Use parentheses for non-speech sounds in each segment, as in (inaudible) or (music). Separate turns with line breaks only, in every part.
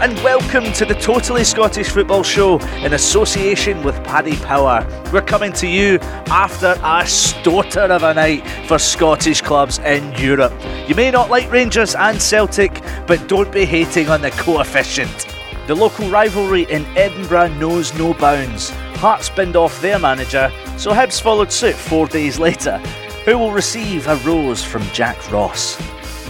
and welcome to the Totally Scottish Football Show in association with Paddy Power. We're coming to you after a storter of a night for Scottish clubs in Europe. You may not like Rangers and Celtic, but don't be hating on the coefficient. The local rivalry in Edinburgh knows no bounds. Hearts binned off their manager, so Hibs followed suit four days later. Who will receive a rose from Jack Ross?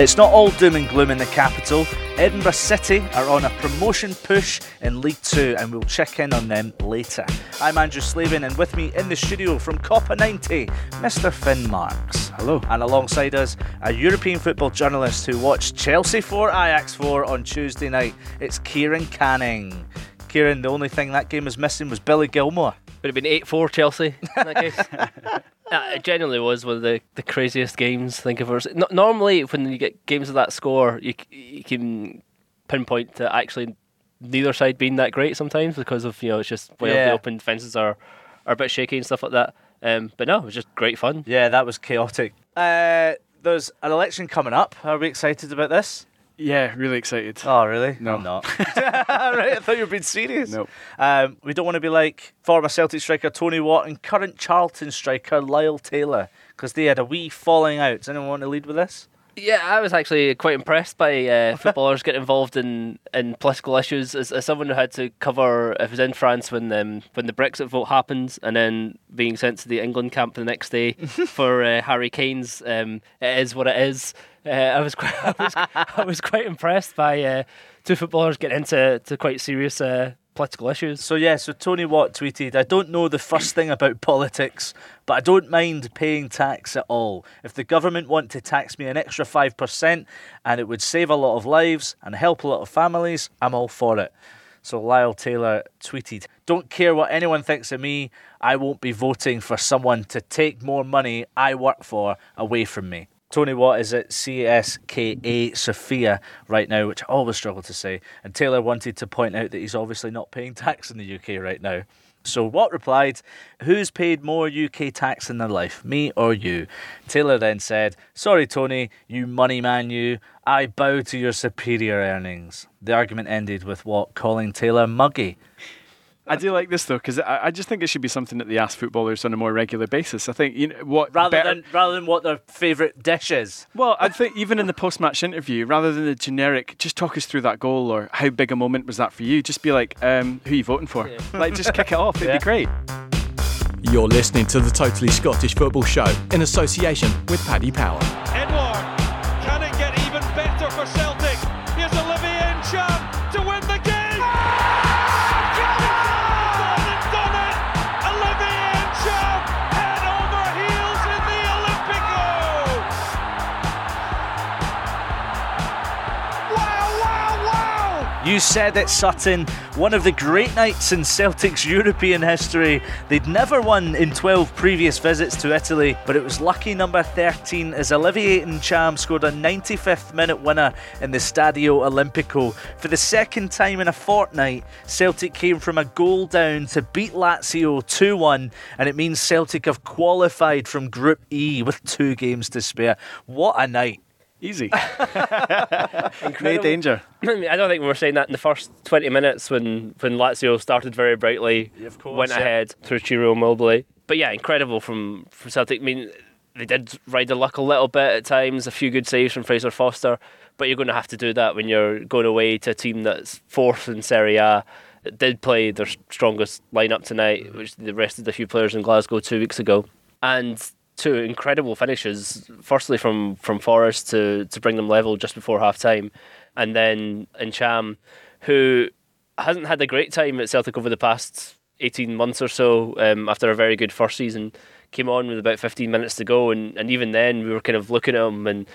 It's not all doom and gloom in the capital. Edinburgh City are on a promotion push in League Two, and we'll check in on them later. I'm Andrew Slavin, and with me in the studio from Copa 90, Mr. Finn Marks.
Hello.
And alongside us, a European football journalist who watched Chelsea 4 Ajax 4 on Tuesday night. It's Kieran Canning. Kieran, the only thing that game was missing was Billy Gilmour.
Would have been 8 4 Chelsea in that (laughs) case. Uh, it genuinely was one of the, the craziest games I think I've ever seen. No, normally, when you get games of that score, you, you can pinpoint to actually neither side being that great sometimes because of, you know, it's just way
Yeah.
the open defences are, are a bit shaky and stuff like that. Um, but no, it was just great fun.
Yeah, that was chaotic. Uh, there's an election coming up. Are we excited about this?
Yeah, really excited.
Oh, really?
No.
I'm not. (laughs) (laughs) right, I thought you were being serious.
Nope.
Um, we don't want to be like former Celtic striker Tony Watt and current Charlton striker Lyle Taylor because they had a wee falling out. Does anyone want to lead with this?
Yeah, I was actually quite impressed by uh, (laughs) footballers getting involved in, in political issues. As, as someone who had to cover, if it was in France when um, when the Brexit vote happens, and then being sent to the England camp the next day for uh, Harry Kane's um, "It Is What It Is," uh, I was quite (laughs) I was, I was quite impressed by uh, two footballers getting into to quite serious uh, political issues.
So yeah, so Tony Watt tweeted, "I don't know the first thing about politics, but I don't mind paying tax at all. If the government want to tax me an extra five percent, and it would save a lot of lives and help a lot of families, I'm all for it." So Lyle Taylor tweeted, "Don't care what anyone thinks of me. I won't be voting for someone to take more money I work for away from me." Tony Watt is at CSKA Sofia right now, which I always struggle to say. And Taylor wanted to point out that he's obviously not paying tax in the UK right now. So Watt replied, Who's paid more UK tax in their life, me or you? Taylor then said, Sorry, Tony, you money man, you. I bow to your superior earnings. The argument ended with Watt calling Taylor muggy.
I do like this though because I, I just think it should be something that they ask footballers on a more regular basis. I think you know what
Rather
better-
than rather than what their favourite dish is.
Well, I think even in the post-match interview, rather than the generic, just talk us through that goal or how big a moment was that for you. Just be like, um, who are you voting for? Like, just kick it off. It'd
Yeah.
be great.
You're listening to the Totally Scottish Football Show in association with Paddy Power.
Edward,
You said it, Sutton. One of the great nights in Celtic's European history. They'd never won in 12 previous visits to Italy, but it was lucky number 13 as Olivier Ntcham scored a 95th minute winner in the Stadio Olimpico. For the second time in a fortnight, Celtic came from a goal down to beat Lazio 2 1, and it means Celtic have qualified from Group E with two games to spare. What a night!
Easy. (laughs) no danger. (clears throat)
I don't think we were saying that in the first 20 minutes when, when Lazio started very brightly,
Of course,
went
yeah.
ahead through Ciro Immobile. But yeah, incredible from, from Celtic. I mean, they did ride the luck a little bit at times, a few good saves from Fraser Forster, but you're going to have to do that when you're going away to a team that's fourth in Serie A. That did play their strongest lineup tonight, which they rested a few players in Glasgow two weeks ago. And two incredible finishes. Firstly, from from Forrest to to bring them level just before half time, and then Ntcham, who hasn't had a great time at Celtic over the past eighteen months or so. Um, after a very good first season, came on with about fifteen minutes to go, and and even then we were kind of looking at him and.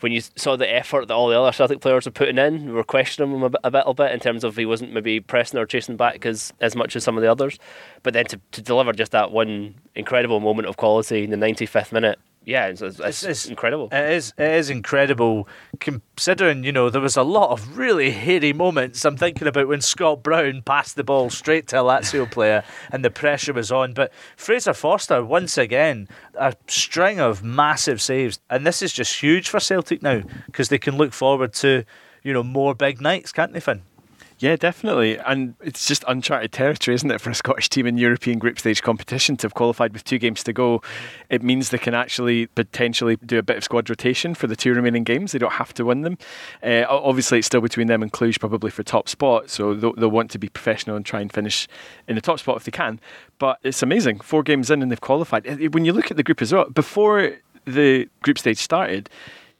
When you saw the effort that all the other Celtic players were putting in, we were questioning him a, bit, a little bit in terms of he wasn't maybe pressing or chasing back as, as much as some of the others. But then to, to deliver just that one incredible moment of quality in the 95th minute, yeah, it's, it's,
It's- it's-
incredible.
It is. It is incredible, considering you know there was a lot of really hairy moments. I'm thinking about when Scott Brown passed the ball straight to a Lazio (laughs) player, and the pressure was on. But Fraser Forster once again a string of massive saves, and this is just huge for Celtic now because they can look forward to you know more big nights, can't they, Finn?
Yeah, definitely. And it's just uncharted territory, isn't it, for a Scottish team in European group stage competition to have qualified with two games to go. It means they can actually potentially do a bit of squad rotation for the two remaining games. They don't have to win them. Uh, obviously, it's still between them and Cluj, probably for top spot. So they'll, they'll want to be professional and try and finish in the top spot if they can. But it's amazing. Four games in and they've qualified. When you look at the group as well, before the group stage started,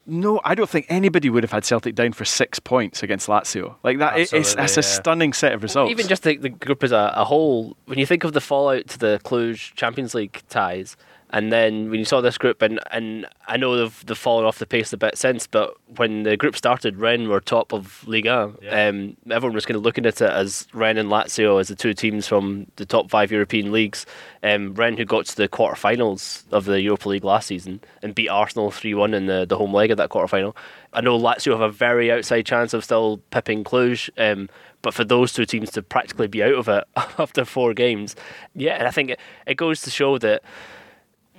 no, I don't think anybody would have had Celtic down for six points against Lazio. Like that, it- it's, it's a stunning set of results.
Even just the, the group as a, a whole, when you think of the fallout to the Cluj Champions League ties, and then when you saw this group, and, and I know they've, they've fallen off the pace a bit since, but when the group started, Rennes were top of Ligue.
Yeah.
Um, everyone was kind of looking at it as Rennes and Lazio as the two teams from the top five European leagues. Um, Rennes, who got to the quarterfinals of the Europa League last season and beat Arsenal 3 1 in the, the home leg of that quarterfinal. I know Lazio have a very outside chance of still pipping Cluj. Um, but for those two teams to practically be out of it (laughs) after four games, yeah, and I think it, it goes to show that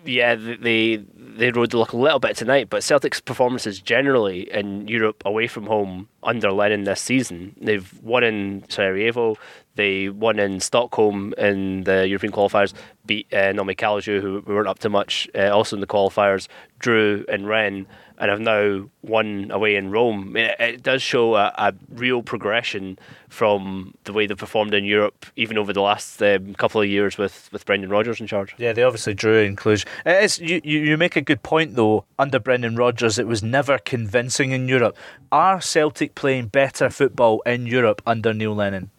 yeah, they they rode the luck a little bit tonight, but Celtic's performances generally in Europe away from home under Lennon this season, they've won in Sarajevo, they won in Stockholm in the European qualifiers, beat uh, Nõmme Kalju, who weren't up to much, uh, also in the qualifiers, drew in Rennes, and have now won away in Rome. I mean, it, it does show a, a real progression from the way they've performed in Europe, even over the last um, couple of years with, with Brendan Rodgers in charge.
Yeah, they obviously drew in Cluj. It is, you, you, you make a good point, though. Under Brendan Rodgers, it was never convincing in Europe. Are Celtic playing better football in Europe under Neil Lennon?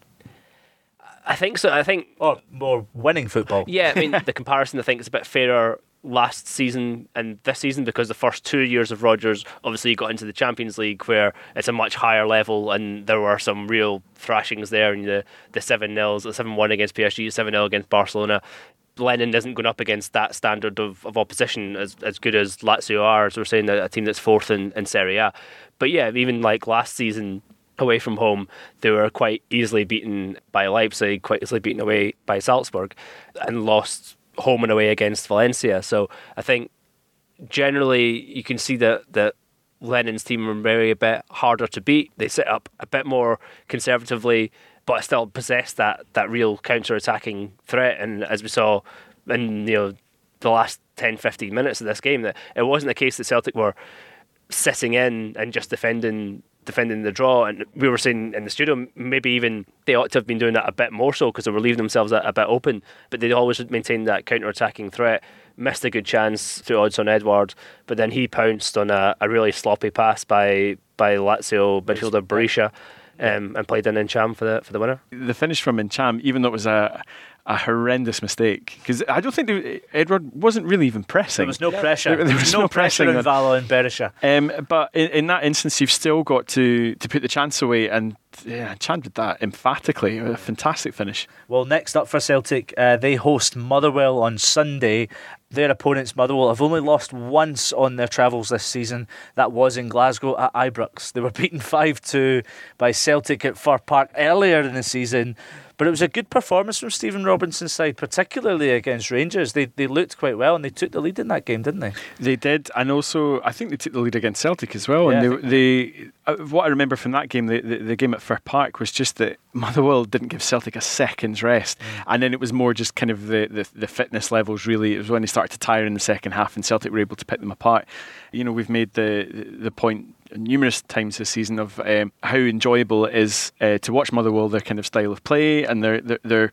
I think so. I think
Or more winning football?
Yeah, I mean the comparison I think is a bit fairer last season and this season because the first two years of Rodgers obviously got into the Champions League where it's a much higher level and there were some real thrashings there and the the seven nils, the seven one against PSG, seven 0 against Barcelona. Lennon isn't going up against that standard of, of opposition as as good as Lazio are, as we're saying a, a team that's fourth in, in Serie A. But yeah, even like last season away from home, they were quite easily beaten by Leipzig, quite easily beaten away by Salzburg, and lost home and away against Valencia. So I think generally you can see that that Lennon's team were very a bit harder to beat. They set up a bit more conservatively, but still possess that that real counter attacking threat. And as we saw in you know the last 10, 15 minutes of this game, that it wasn't the case that Celtic were sitting in and just defending defending the draw. And we were saying in the studio, maybe even they ought to have been doing that a bit more so because they were leaving themselves a, a bit open. But they always maintained that counter attacking threat. Missed a good chance through Odsonne Edouard, but then he pounced on a, a really sloppy pass by by Lazio midfielder Berisha. Um, and played in Ntcham for the for the winner.
the finish from Ntcham, even though it was a a horrendous mistake, because I don't think they, Edouard wasn't really even pressing.
There was no pressure.
There- there was
no,
no
pressure
pressing
on- Valon Berisha.
Um, but in, in that instance, you've still got to, to put the chance away, and yeah, Ntcham did that emphatically. A fantastic finish.
Well, next up for Celtic, uh, they host Motherwell on Sunday. Their opponents, Motherwell, have only lost once on their travels this season. That was in Glasgow at Ibrox. They were (laughs) beaten 5 2 by Celtic at Fir Park earlier in the season. But it was a good performance from Stephen Robinson's side, particularly against Rangers. They, they looked quite well and they took the lead in that game, didn't they?
They did, and also I think they took the lead against Celtic as well.
Yeah,
and they, they uh, what I remember from that game, the, the, the game at Fir Park, was just that Motherwell didn't give Celtic a second's rest,
Mm.
and then it was more just kind of the, the the fitness levels. Really, it was when they started to tire in the second half, and Celtic were able to pick them apart. You know, we've made the the point numerous times this season of um, how enjoyable it is uh, to watch Motherwell, their kind of style of play, and their their, their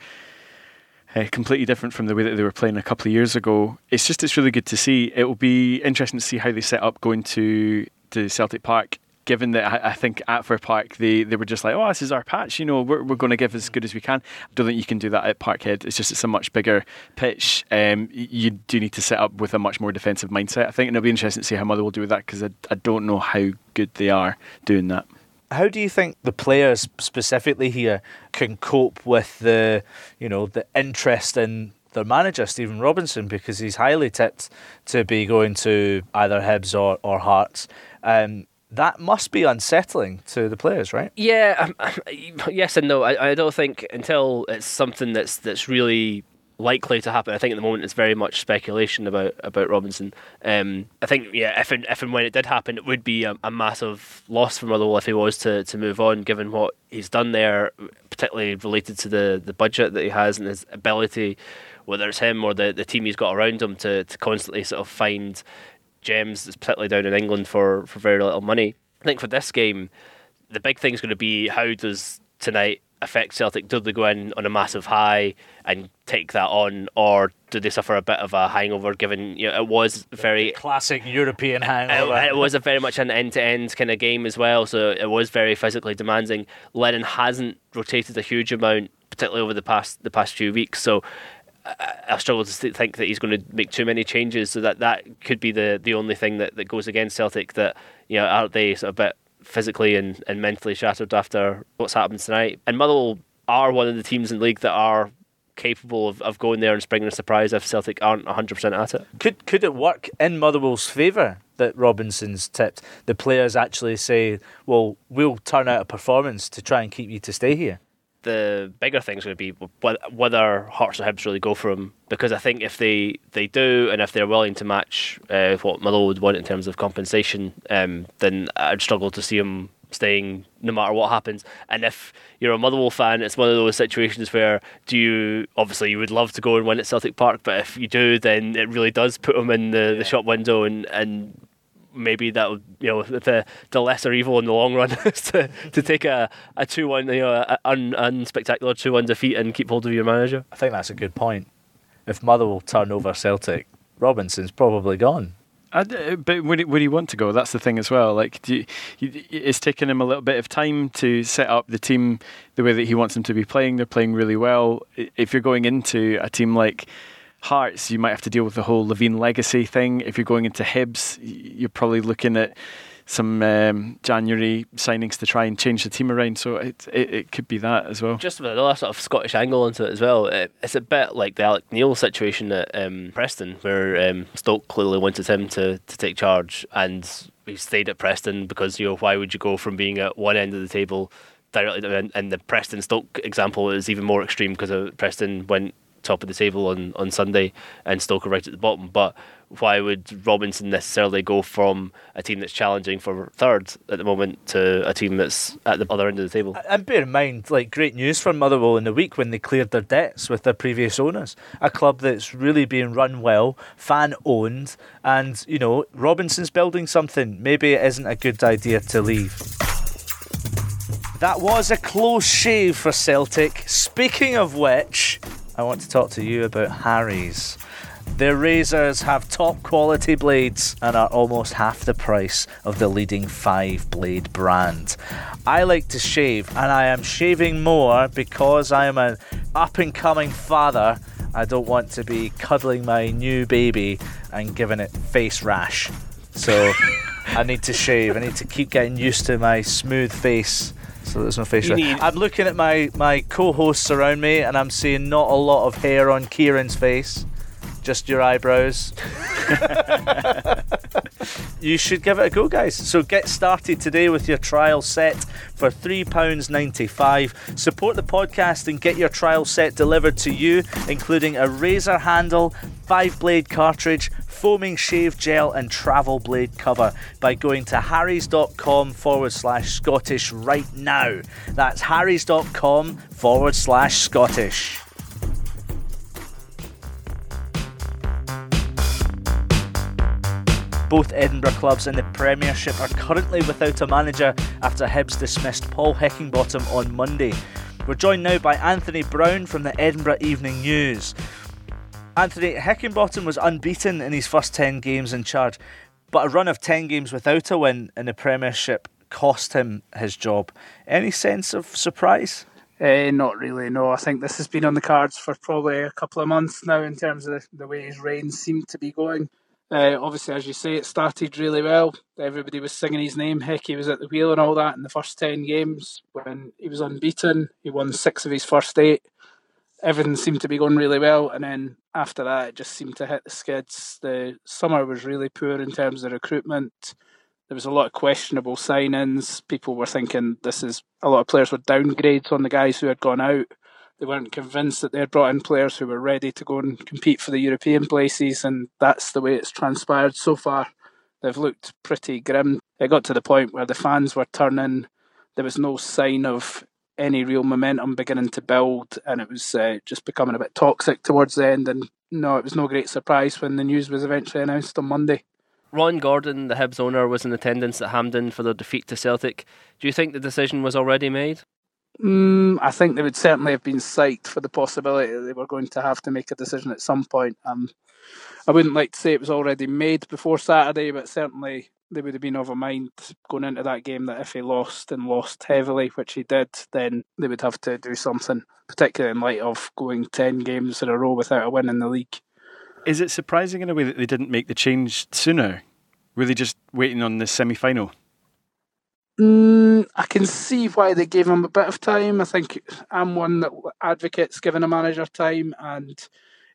uh, completely different from the way that they were playing a couple of years ago. It's just it's really good to see. It will be interesting to see how they set up going to to Celtic Park. Given that I, think at Fir Park they, they were just like, oh, this is our patch, you know, we're, we're going to give as good as we can. I don't think you can do that at Parkhead. It's just it's a much bigger pitch. Um, you do need to set up with a much more defensive mindset, I think, and it'll be interesting to see how Motherwell do with that because I, I don't know how good they are doing that.
How do you think the players specifically here can cope with the, you know, the interest in their manager Stephen Robinson because he's highly tipped to be going to either Hibs or or Hearts. Um, that must be unsettling to the players, right?
Yeah, um, yes and no. I, I don't think until it's something that's that's really likely to happen. I think at the moment it's very much speculation about about Robinson. Um, I think yeah, if and, if and when it did happen, it would be a, a massive loss for Motherwell if he was to, to move on, given what he's done there, particularly related to the, the budget that he has and his ability, whether it's him or the, the team he's got around him, to, to constantly sort of find gems, particularly down in England for, for very little money. I think for this game, the big thing is going to be how does tonight affect Celtic? Do they go in on a massive high and take that on, or do they suffer a bit of a hangover? Given you know it was very
Classic European hangover.
it, it was a very much an end-to-end kind of game as well, so it was very physically demanding. Lennon hasn't rotated a huge amount, particularly over the past the past few weeks. So I, struggle to think that he's going to make too many changes. So that that could be the the only thing that, that goes against Celtic. That you know are they sort of a bit physically and, and mentally shattered after what's happened tonight? And Motherwell are one of the teams in the league that are capable of, of going there and springing a surprise if Celtic aren't 100% at it.
Could could it work in Motherwell's favour that Robinson's tipped? The players actually say, "Well, we'll turn out a performance to try and keep you to stay here."
The bigger thing's going to be whether Hearts or Hibs really go for him. Because I think if they, they do, and if they're willing to match uh, what Motherwell would want in terms of compensation, um, then I'd struggle to see him staying no matter what happens. And if you're a Motherwell fan, it's one of those situations where do you obviously you would love to go and win at Celtic Park, but if you do, then it really does put them in the, the shop window and and maybe that would you know the the lesser evil in the long run (laughs) is to, to take a, a two one you know a un, unspectacular two one defeat and keep hold of your manager.
I think that's a good point. If Motherwell turn over Celtic, Robinson's probably gone.
I d but would he, would he want to go? That's the thing as well. Like, do you, you, it's taken him a little bit of time to set up the team the way that he wants them to be playing. They're playing really well. If you're going into a team like Hearts, you might have to deal with the whole Levein legacy thing. If you're going into Hibs, you're probably looking at some um, January signings to try and change the team around. So it, it, it could be that as well.
Just with another sort of Scottish angle into it as well, it, it's a bit like the Alex Neil situation at um, Preston, where um, Stoke clearly wanted him to, to take charge, and he stayed at Preston because you know why would you go from being at one end of the table directly to, and the Preston Stoke example is even more extreme because Preston went top of the table on, on Sunday and Stoke are right at the bottom. But why would Robinson necessarily go from a team that's challenging for third at the moment to a team that's at the other end of the table?
And bear in mind, like great news for Motherwell in the week when they cleared their debts with their previous owners. A club that's really being run well, fan owned, and you know Robinson's building something. Maybe it isn't a good idea to leave. That was a close shave for Celtic. Speaking of which, I want to talk to you about Harry's. Their razors have top quality blades and are almost half the price of the leading five blade brand. I like to shave and I am shaving more because I am an up and coming father. I don't want to be cuddling my new baby and giving it face rash. So (laughs) I need to shave. I need to keep getting used to my smooth face so there's no facial.
need-
I'm looking at my my co-hosts around me, and I'm seeing not a lot of hair on Kieran's face, just your eyebrows. (laughs) you should give it a go, guys. So get started today with your trial set for £3.95. Support the podcast and get your trial set delivered to you, including a razor handle, five blade cartridge, foaming shave gel, and travel blade cover by going to harrys.com forward slash Scottish right now. That's harrys.com forward slash Scottish. Both Edinburgh clubs in the Premiership are currently without a manager after Hibs dismissed Paul Heckingbottom on Monday. We're joined now by Anthony Brown from the Edinburgh Evening News. Anthony Heckingbottom was unbeaten in his first 10 games in charge, but a run of 10 games without a win in the Premiership cost him his job. Any sense of surprise?
Uh, not really, no. I think this has been on the cards for probably a couple of months now in terms of the, the way his reign seemed to be going. Uh, obviously, as you say, it started really well. Everybody was singing his name. Heck, he was at the wheel and all that in the first 10 games when he was unbeaten. He won six of his first eight. Everything seemed to be going really well. And then after that, it just seemed to hit the skids. The summer was really poor in terms of recruitment. There was a lot of questionable signings. People were thinking this is a lot of players were downgrades on the guys who had gone out. They weren't convinced that they had brought in players who were ready to go and compete for the European places, and that's the way it's transpired so far. They've looked pretty grim. It got to the point where the fans were turning. There was no sign of any real momentum beginning to build, and it was uh, just becoming a bit toxic towards the end. And no, it was no great surprise when the news was eventually announced on Monday.
Ron Gordon, the Hibs owner, was in attendance at Hampden for their defeat to Celtic. Do you think the decision was already made?
Mm, I think they would certainly have been psyched for the possibility that they were going to have to make a decision at some point. Um, I wouldn't like to say it was already made before Saturday, but certainly they would have been of a mind going into that game that if he lost and lost heavily, which he did, then they would have to do something, particularly in light of going 10 games in a row without a win in the league.
Is it surprising in a way that they didn't make the change sooner? Were they just waiting on the semi final?
Mm, I can see why they gave him a bit of time. I think I'm one that advocates giving a manager time, and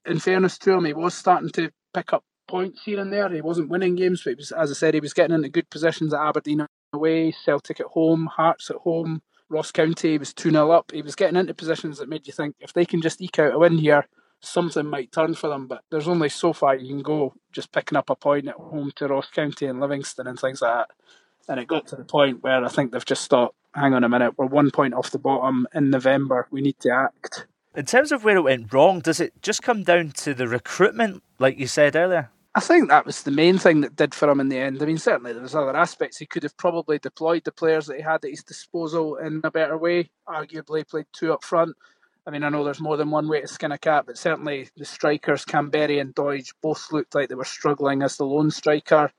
in fairness to him, he was starting to pick up points here and there. He wasn't winning games, but he was, as I said, he was getting into good positions at Aberdeen away, Celtic at home, Hearts at home, Ross County. He was 2 0 up. He was getting into positions that made you think if they can just eke out a win here, something might turn for them. But there's only so far you can go just picking up a point at home to Ross County and Livingston and things like that. And it got to the point where I think they've just thought, hang on a minute, we're one point off the bottom in November. We need to act.
In terms of where it went wrong, does it just come down to the recruitment, like you said earlier?
I think that was the main thing that did for him in the end. I mean, certainly there was other aspects. He could have probably deployed the players that he had at his disposal in a better way. Arguably played two up front. I mean, I know there's more than one way to skin a cat, but certainly the strikers, Kamberi and Doidge, both looked like they were struggling as the lone striker.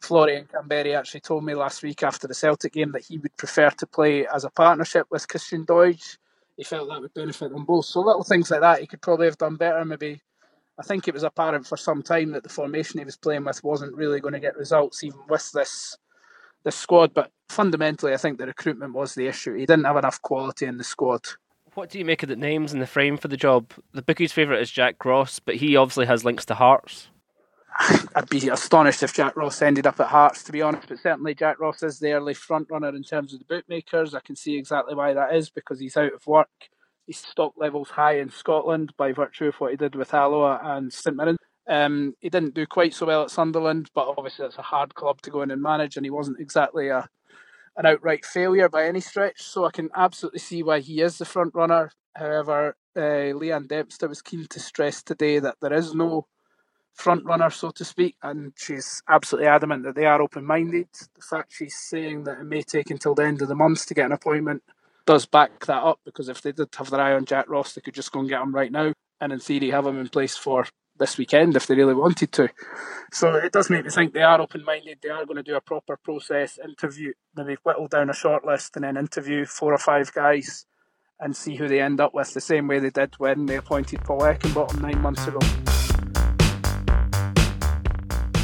Florian Kamberi actually told me last week after the Celtic game that he would prefer to play as a partnership with Christian Doidge. He felt that would benefit them both. So little things like that he could probably have done better. Maybe I think it was apparent for some time that the formation he was playing with wasn't really going to get results even with this this squad. But fundamentally, I think the recruitment was the issue. He didn't have enough quality in the squad.
What do you make of the names in the frame for the job? The bookie's favourite is Jack Ross, but he obviously has links to Hearts. (laughs)
I'd be astonished if Jack Ross ended up at Hearts, to be honest. But certainly, Jack Ross is the early front runner in terms of the bookmakers. I can see exactly why that is because he's out of work. His stock levels high in Scotland by virtue of what he did with Alloa and St Mirren. Um, he didn't do quite so well at Sunderland, but obviously that's a hard club to go in and manage, and he wasn't exactly a an outright failure by any stretch. So I can absolutely see why he is the front runner. However, uh, Leanne Dempster was keen to stress today that there is no front runner, so to speak, and she's absolutely adamant that they are open minded. The fact she's saying that it may take until the end of the month to get an appointment does back that up because if they did have their eye on Jack Ross, they could just go and get him right now and in theory have him in place for this weekend if they really wanted to. So it does make me think they are open minded, they are going to do a proper process, interview, maybe whittle down a short list and then interview four or five guys and see who they end up with the same way they did when they appointed Paul Heckingbottom nine months ago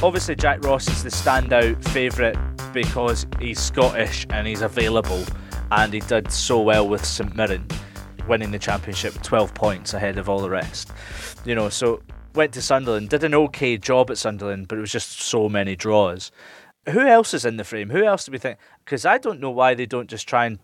obviously Jack Ross is the standout favourite because he's Scottish and he's available, and he did so well with St Mirren, winning the championship 12 points ahead of all the rest. You know, so went to Sunderland, did an okay job at Sunderland, but it was just so many draws. Who else is in the frame? Who else do we think? Because I don't know why they don't just try and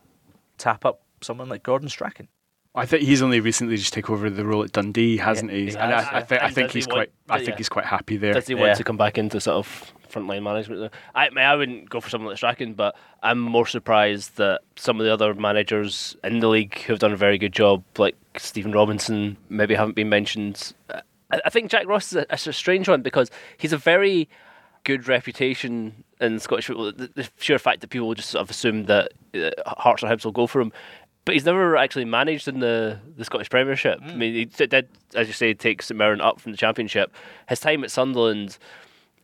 tap up someone like Gordon Strachan.
I think he's only recently just taken over the role at Dundee, hasn't he?
he
and
has.
I, I, think I think he's
he want-
quite I
yeah.
think he's quite happy there.
Does he want
Yeah.
to come back into sort of frontline management? I, I, mean, I wouldn't go for someone like Strachan, but I'm more surprised that some of the other managers in the league who've done a very good job, like Stephen Robinson, maybe haven't been mentioned. I, I think Jack Ross is a, a strange one because he's a very good reputation in Scottish football. The, the sheer fact that people just sort of assume that uh, Hearts or Hibs will go for him. But he's never actually managed in the, the Scottish Premiership. I mean, he did, as you say, take St Mirren up from the Championship. His time at Sunderland,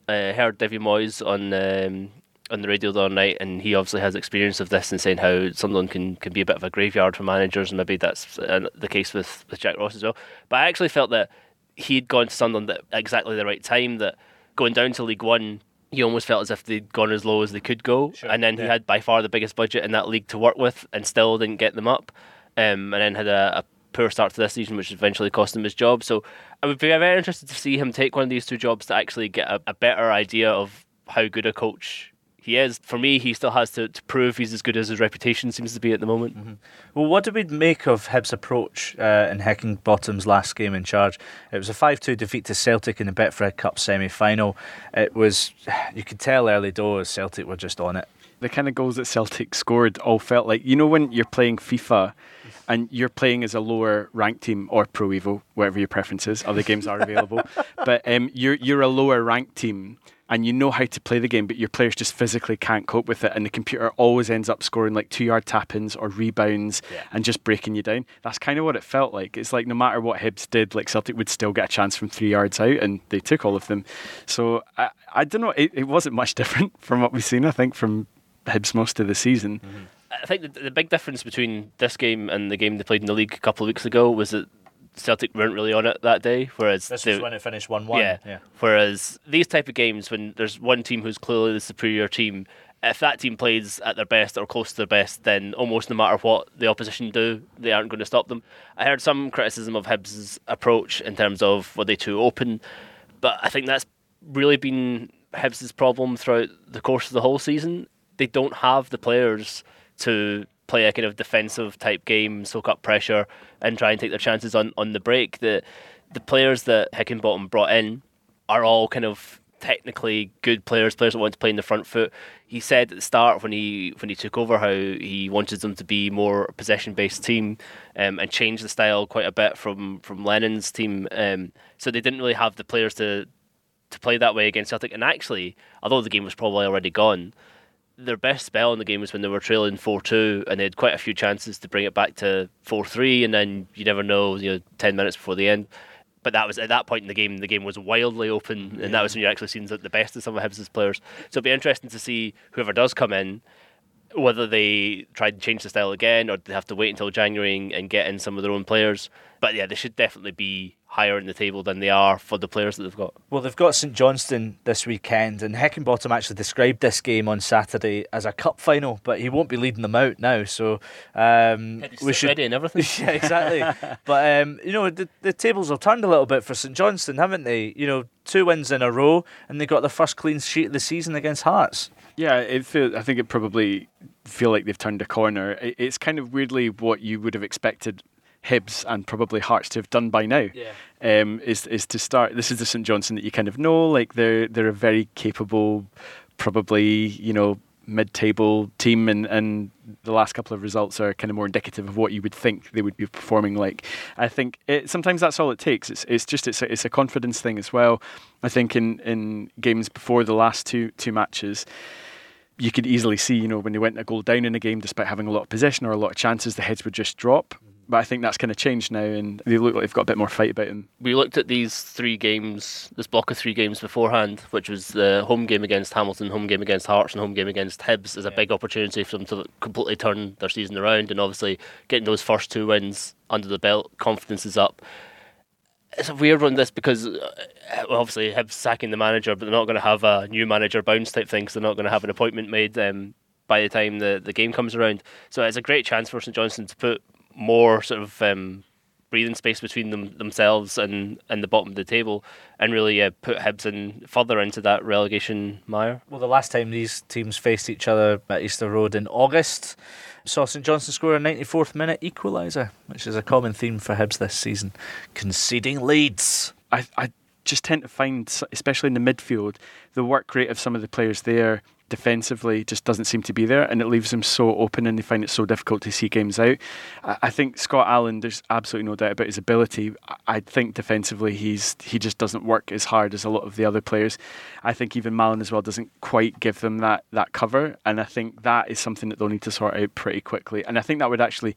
uh, heard Davy Moyes on um, on the radio the other night, and he obviously has experience of this and saying how Sunderland can, can be a bit of a graveyard for managers, and maybe that's uh, the case with, with Jack Ross as well. But I actually felt that he'd gone to Sunderland at exactly the right time, that going down to League One, he almost felt as if they'd gone as low as they could go, and then he had by far the biggest budget in that league to work with, and still didn't get them up, um, and then had a, a poor start to this season, which eventually cost him his job. So I would be very interested to see him take one of these two jobs to actually get a, a better idea of how good a coach he is. For me, he still has to, to prove he's as good as his reputation seems to be at the moment.
Mm-hmm. Well, what did we make of Hibs' approach uh, in Heckingbottom's last game in charge? It was a 5 2 defeat to Celtic in the Betfred Cup semi final. It was, you could tell early doors Celtic were just on it.
The kind of goals that Celtic scored all felt like, you know, when you're playing FIFA and you're playing as a lower ranked team or Pro Evo, whatever your preference is, other games are available, (laughs) but um, you're, you're a lower ranked team and you know how to play the game, but your players just physically can't cope with it. And the computer always ends up scoring like two yard tap ins or rebounds
Yeah.
and just breaking you down. That's kind of what it felt like. It's like no matter what Hibs did, like Celtic would still get a chance from three yards out, and they took all of them. So I, I don't know, it, it wasn't much (laughs) different from what we've seen, I think, from Hibs most of the season. Mm-hmm.
I think the, the big difference between this game and the game they played in the league a couple of weeks ago was that Celtic weren't really on it that day, whereas
This
they,
when it finished 1 1.
yeah. Whereas these type of games, when there's one team who's clearly the superior team, if that team plays at their best or close to their best, then almost no matter what the opposition do, they aren't going to stop them. I heard some criticism of Hibs' approach in terms of were they too open, but I think that's really been Hibs' problem throughout the course of the whole season. They don't have the players to play a kind of defensive type game, soak up pressure, and try and take their chances on, on the break. The the players that Heckingbottom brought in are all kind of technically good players, players that want to play in the front foot. He said at the start when he when he took over how he wanted them to be more possession based team um, and change the style quite a bit from from Lennon's team. Um, so they didn't really have the players to to play that way against Celtic. And actually, although the game was probably already gone, their best spell in the game was when they were trailing 4 2 and they had quite a few chances to bring it back to 4 3, and then you never know, you know, 10 minutes before the end. But that was at that point in the game, the game was wildly open, and that was when you actually seen the best of some of Hibs' players. So it'll be interesting to see whoever does come in, whether they try and change the style again or they have to wait until January and get in some of their own players. But yeah, they should definitely be higher in the table than they are for the players that they've got.
Well, they've got St Johnstone this weekend, and Heckingbottom actually described this game on Saturday as a cup final, but he won't be leading them out now. So um, we should.
ready and everything. (laughs)
yeah, exactly. (laughs) but um, you know, the, the tables have turned a little bit for St Johnstone, haven't they? You know, two wins in a row, and they got their first clean sheet of the season against Hearts.
Yeah, it feel, I think it probably feel like they've turned a corner. It, it's kind of weirdly what you would have expected Hibs and probably Hearts to have done by now.
Yeah.
Um, is is to start. This is the St Johnstone that you kind of know. Like they're they're a very capable, probably you know mid-table team, and and the last couple of results are kind of more indicative of what you would think they would be performing like. I think it, sometimes that's all it takes. It's it's just it's a, it's a confidence thing as well. I think in in games before the last two two matches you could easily see, you know, when they went a goal down in a game, despite having a lot of possession or a lot of chances, the heads would just drop. But I think that's kind of changed now, and they look like they've got a bit more fight about them.
we looked at these three games, this block of three games beforehand, which was the home game against Hamilton, home game against Hearts, and home game against Hibs, as a big opportunity for them to completely turn their season around. And obviously, getting those first two wins under the belt, confidence is up. It's a weird one, this, because uh, well, obviously Hibs sacking the manager, but they're not going to have a new manager bounce type thing, because they're not going to have an appointment made um, by the time the, the game comes around. So it's a great chance for St Johnstone to put more sort of um, breathing space between them themselves and, and the bottom of the table, and really uh, put Hibs in further into that relegation mire.
Well, the last time these teams faced each other at Easter Road in August, saw St Johnstone score a 94th minute equaliser, which is a common theme for Hibs this season, conceding leads.
I, I just tend to find, especially in the midfield, the work rate of some of the players there defensively just doesn't seem to be there, and it leaves them so open, and they find it so difficult to see games out. I, think Scott Allan, there's absolutely no doubt about his ability. I, think defensively, he's he just doesn't work as hard as a lot of the other players. I think even Mallan as well doesn't quite give them that that cover, and I think that is something that they'll need to sort out pretty quickly. And I think that would actually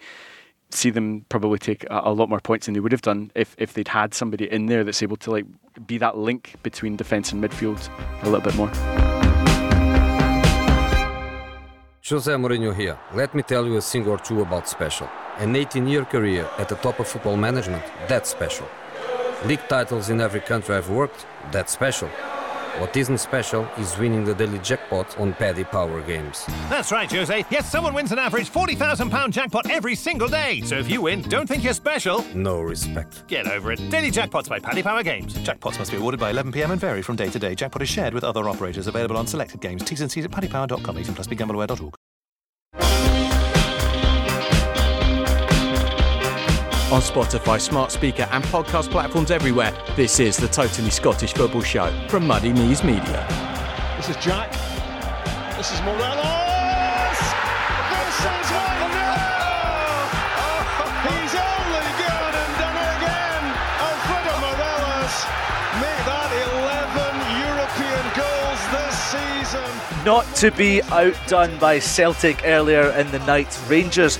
see them probably take a, a lot more points than they would have done if, if they'd had somebody in there that's able to like be that link between defence and midfield a little bit more.
Jose Mourinho here. Let me tell you a thing or two about special. An 18 year career at the top of football management, that's special. League titles in every country I've worked, that's special. What isn't special is winning the daily jackpot on Paddy Power Games.
That's right, Jose. Yes, someone wins an average £40,000 jackpot every single day. So if you win, don't think you're special.
No respect.
Get over it. Daily jackpots by Paddy Power Games.
Jackpots must be awarded by 11pm and vary from day to day. Jackpot is shared with other operators. Available on selected games. T's and C's at paddypower.com. 18 plus begambleaware.org.
On Spotify, smart speaker, and podcast platforms everywhere, this is the Totally Scottish Football Show from Muddy Knees Media.
This is Jack. This is Morelos. This is 1 He's only gone and done it again. Alfredo Morelos made that 11 European goals this season.
Not to be outdone by Celtic earlier in the night, Rangers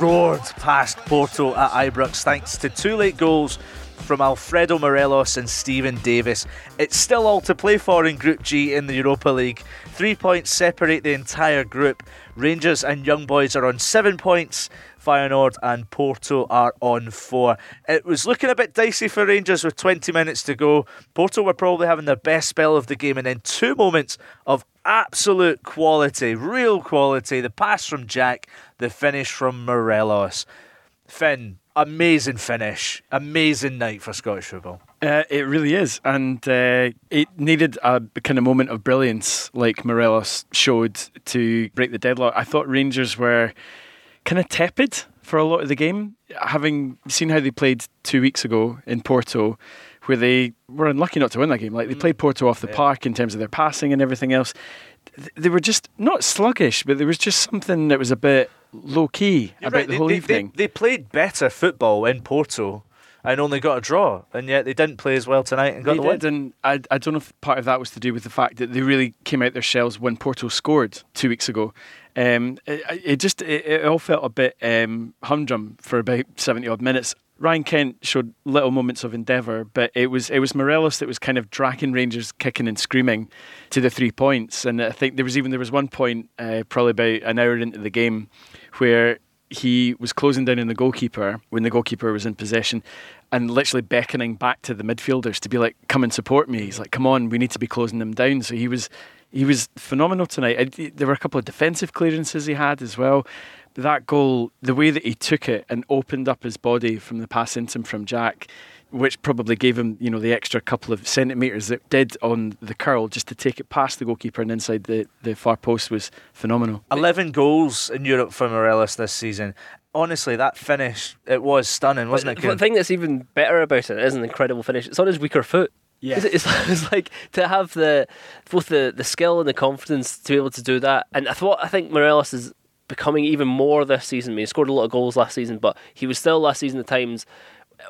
roared past Porto at Ibrox thanks to two late goals from Alfredo Morelos and Stephen Davis. It's still all to play for in Group G in the Europa League. Three points separate the entire group. Rangers and Young Boys are on seven points. Feyenoord and Porto are on four. It was looking a bit dicey for Rangers with 20 minutes to go. Porto were probably having their best spell of the game, and then two moments of absolute quality, real quality. The pass from Jack, the finish from Morelos. Finn, amazing finish, amazing night for Scottish football.
Uh, it really is, and uh, it needed a kind of moment of brilliance like Morelos showed to break the deadlock. I thought Rangers were kind of tepid for a lot of the game, having seen how they played two weeks ago in Porto, where they were unlucky not to win that game. Like they played Porto off the park in terms of their passing and everything else. They were just not sluggish, but there was just something that was a bit low key
You're
about
right,
the whole
they,
evening.
They, they played better football in Porto and only got a draw, and yet they didn't play as well tonight and got
They
the win.
and I, I don't know if part of that was to do with the fact that they really came out their shells when Porto scored two weeks ago. Um, it, it just it, it all felt a bit um, humdrum for about seventy odd minutes. Ryan Kent showed little moments of endeavour, but it was it was Morelos that was kind of dragging Rangers kicking and screaming to the three points. And I think there was even there was one point uh, probably about an hour into the game where he was closing down on the goalkeeper when the goalkeeper was in possession and literally beckoning back to the midfielders to be like, come and support me. He's like, come on, we need to be closing them down. So he was he was phenomenal tonight. I- There were a couple of defensive clearances he had as well. But that goal, the way that he took it and opened up his body from the pass into him from Jack, which probably gave him, you know, the extra couple of centimetres that did on the curl just to take it past the goalkeeper and inside the, the far post was phenomenal.
11 goals in Europe for Morelos this season. Honestly, that finish, it was stunning, wasn't it?
The thing that's even better about it is an incredible finish. It's on his weaker foot.
Yeah.
It's, it's, (laughs) it's like to have the both the, the skill and the confidence to be able to do that. And I thought I think Morelos is becoming even more this season. I mean, he scored a lot of goals last season, but he was still last season at times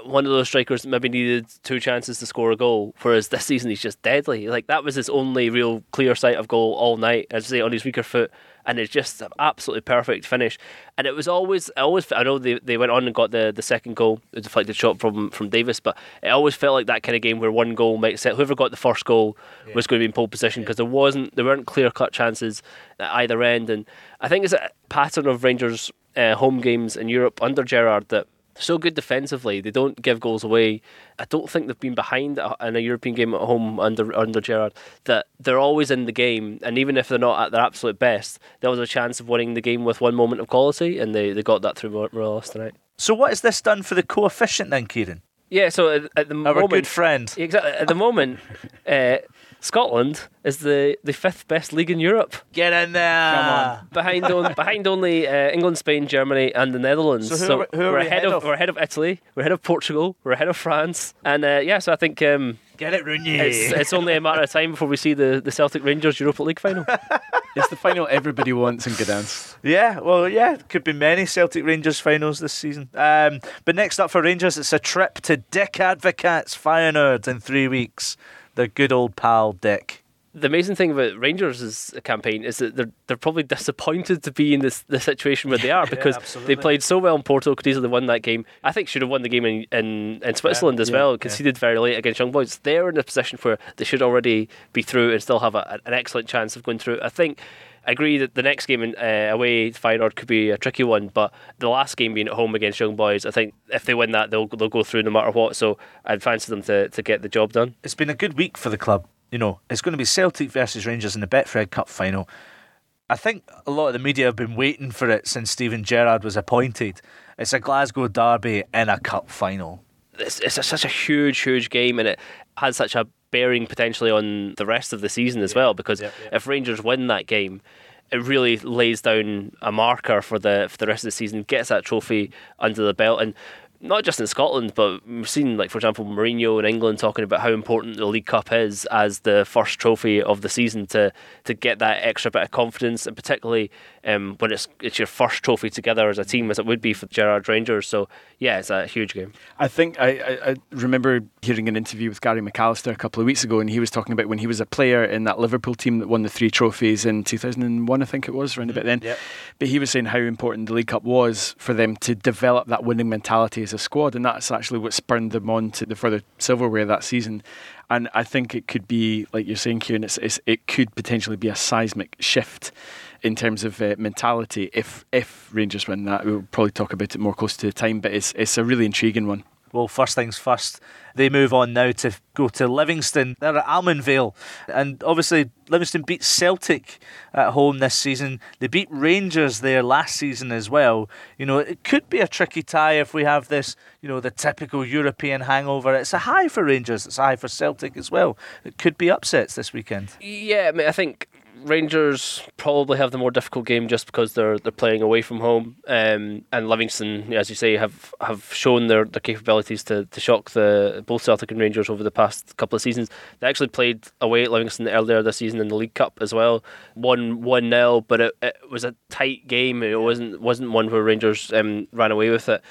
one of those strikers that maybe needed two chances to score a goal. Whereas this season he's just deadly. Like that was his only real clear sight of goal all night. As I say, on his weaker foot. And it's just an absolutely perfect finish. And it was always, I always, I know they, they went on and got the, the second goal, the deflected shot from from Davis, but it always felt like that kind of game where one goal might set whoever got the first goal was going to be in pole position because there wasn't, there weren't clear cut chances at either end. And I think it's a pattern of Rangers uh, home games in Europe under Gerrard that so good defensively. They don't give goals away. I don't think they've been behind in a European game at home under under Gerrard. That they're always in the game, and even if they're not at their absolute best, there was a chance of winning the game with one moment of quality, and they, they got that through Mor- Morelos tonight.
So, what has this done for the coefficient then, Kieran?
Yeah. So at, at the
Our
moment,
good friend.
exactly at the moment, (laughs) uh, Scotland is the, the fifth best league in Europe.
Get in there.
behind on, (laughs) behind only uh, England, Spain, Germany, and the Netherlands.
So who are we- who are
we're
we
ahead
ahead
of,
of?
we're ahead of Italy, we're ahead of Portugal, we're ahead of France, and uh, yeah. So I think um,
Get it, Rooney.
it's it's only a matter of time before we see the, the Celtic Rangers Europa League final. (laughs)
It's the final everybody wants in Gdansk.
Yeah, well, yeah, could be many Celtic Rangers finals this season. Um, but next up for Rangers, it's a trip to Dick Advocaat's Feyenoord in three weeks. Their good old pal Dick.
the amazing thing about Rangers' uh, campaign is that they're they're probably (laughs) disappointed to be in this the situation where they are because
absolutely.
they played so well in Porto, could easily won that game. I think should have won the game in in, in Switzerland as
yeah,
well.
yeah.
Conceded very late against Young Boys. They're in a position where they should already be through and still have a, an excellent chance of going through. I think. I agree that the next game in, uh, away to Feyenoord could be a tricky one, but the last game being at home against Young Boys, I think if they win that, they'll they'll go through no matter what. So I'd fancy them to, to get the job done.
It's been a good week for the club. you know, it's going to be Celtic versus Rangers in the Betfred Cup final. I think a lot of the media have been waiting for it since Steven Gerrard was appointed. It's a Glasgow derby in a cup final.
It's, it's a, such a huge, huge game, and it has such a bearing potentially on the rest of the season as well. Because if Rangers win that game, it really lays down a marker for the for the rest of the season, gets that trophy under the belt, and not just in Scotland, but we've seen, like for example, Mourinho in England talking about how important the League Cup is as the first trophy of the season to to get that extra bit of confidence, and particularly um, when it's it's your first trophy together as a team, as it would be for Gerrard Rangers. So yeah, it's a huge game.
I think I, I, I remember hearing an interview with Gary McAllister a couple of weeks ago, and he was talking about when he was a player in that Liverpool team that won the three trophies in 2001, I think it was, around about then.
Yep.
But he was saying how important the League Cup was for them to develop that winning mentality as a squad, and that's actually what spurred them on to the further silverware that season. And I think it could be, like you're saying, Kieran, it's, it's, it could potentially be a seismic shift in terms of uh, mentality if if Rangers win that. We'll probably talk about it more close to the time, but it's it's a really intriguing one.
Well, first things first, they move on now to go to Livingston. They're at Almondvale. And obviously, Livingston beat Celtic at home this season. They beat Rangers there last season as well. You know, it could be a tricky tie if we have this, you know, the typical European hangover. It's a high for Rangers, it's a high for Celtic as well. It could be upsets this weekend.
Yeah, I mean, I think Rangers probably have the more difficult game just because they're they're playing away from home, um, and Livingston, as you say, have, have shown their, their capabilities to, to shock the both Celtic and Rangers over the past couple of seasons. They actually played away at Livingston earlier this season in the League Cup as well, one one 0 but it, it was a tight game. It wasn't wasn't one where Rangers um, ran away with it.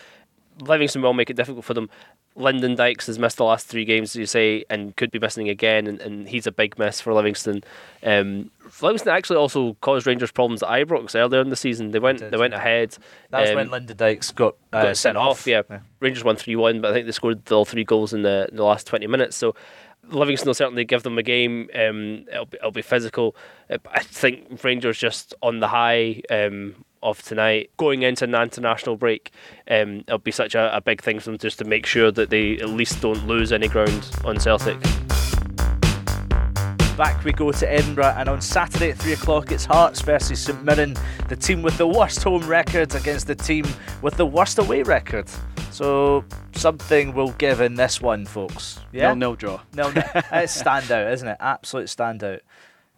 Livingston will make it difficult for them. Lyndon Dykes has missed the last three games, as you say, and could be missing again, and, and he's a big miss for Livingston. Um, Livingston actually also caused Rangers problems at Ibrox earlier in the season. They went they went ahead.
That's
um,
when Lyndon Dykes got, uh,
got sent off. Yeah. Rangers won three one, but I think they scored all three goals in the, in the last twenty minutes. So Livingston will certainly give them a game. Um, it'll be it'll be physical. Uh, I think Rangers just on the high. Um, of tonight going into an international break um, it'll be such a, a big thing for them just to make sure that they at least don't lose any ground on Celtic
Back we go to Edinburgh, and on Saturday at 3 o'clock, it's Hearts versus St Mirren, the team with the worst home record against the team with the worst away record. So, something will give in this one, folks. Yeah?
Nil nil draw.
No, no. (laughs) it's standout, isn't it? Absolute standout.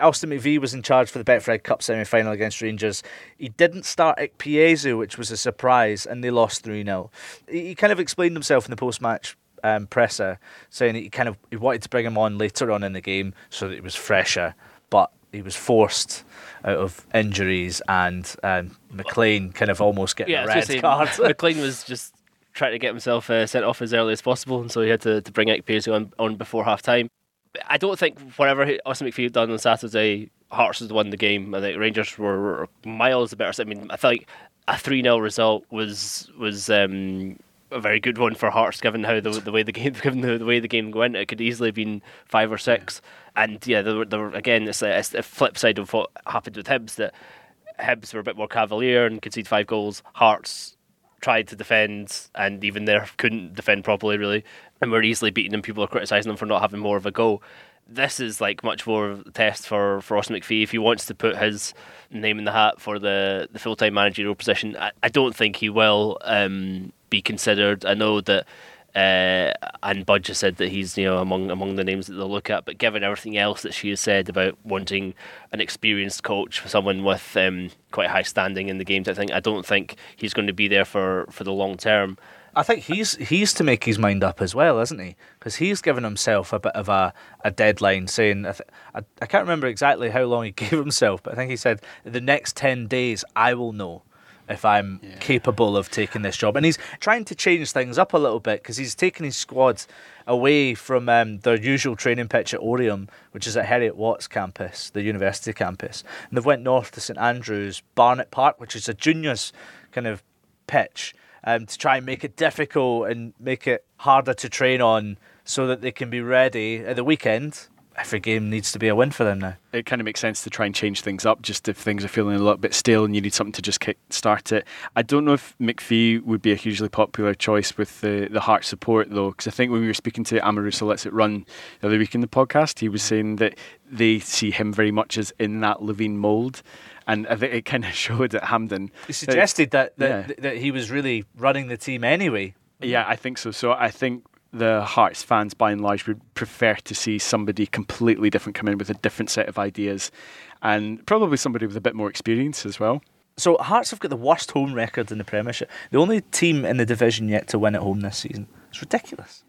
Austin McPhee was in charge for the Betfred Cup semi final against Rangers. He didn't start Ikpeazu, which was a surprise, and they lost 3 0. He kind of explained himself in the post match um, presser, saying that he kind of he wanted to bring him on later on in the game so that he was fresher, but he was forced out of injuries, and um, McLean kind of almost getting
yeah,
a red card. (laughs)
McLean was just trying to get himself uh, sent off as early as possible, and so he had to, to bring Ikpeazu on, on before half time. I don't think whatever Austin McPhee done on Saturday, Hearts has won the game. I think Rangers were, miles better. I mean, I think a 3 0 result was was um, a very good one for Hearts, given how the, the way the game (laughs) given the, the way the game went. It could easily have been five or six. And yeah, there were, there again, it's a, it's the flip side of what happened with Hibs that Hibs were a bit more cavalier and conceded five goals. Hearts tried to defend and even there couldn't defend properly really and were easily beaten and people are criticising them for not having more of a go. This is like much more of a test for, for Austin McPhee if he wants to put his name in the hat for the, the full time managerial position. I, I don't think he will um, be considered. I know that uh, Ann Budge has said that he's you know among among the names that they'll look at. But given everything else that she has said about wanting an experienced coach, someone with um, quite high standing in the games, I think I don't think he's going to be there for, for the long term.
I think he's he's to make his mind up as well, isn't he? Because he's given himself a bit of a, a deadline, saying I, th- I I can't remember exactly how long he (laughs) gave himself, but I think he said the next ten days I will know if I'm capable of taking this job. And he's trying to change things up a little bit because he's taking his squad away from um, their usual training pitch at Oriam, which is at Heriot-Watt's campus, the university campus. And they've went north to St Andrews, Barnet Park, which is a juniors kind of pitch, um, to try and make it difficult and make it harder to train on so that they can be ready at the weekend every game needs to be a win for them now.
It kind of makes sense to try and change things up just if things are feeling a little bit stale and you need something to just kick start it. I don't know if McPhee would be a hugely popular choice with the, the Heart support though, because I think when we were speaking to Amoruso Let's It Run the other week in the podcast, he was saying that they see him very much as in that Levein mould. And it kind of (laughs) showed at Hampden.
He suggested that that, yeah. that he was really running the team anyway.
Yeah, I think so. So I think the Hearts fans, by and large, would prefer to see somebody completely different come in with a different set of ideas, and probably somebody with a bit more experience as well.
So Hearts have got the worst home record in the Premiership. The only team in the division yet to win at home this season. It's ridiculous.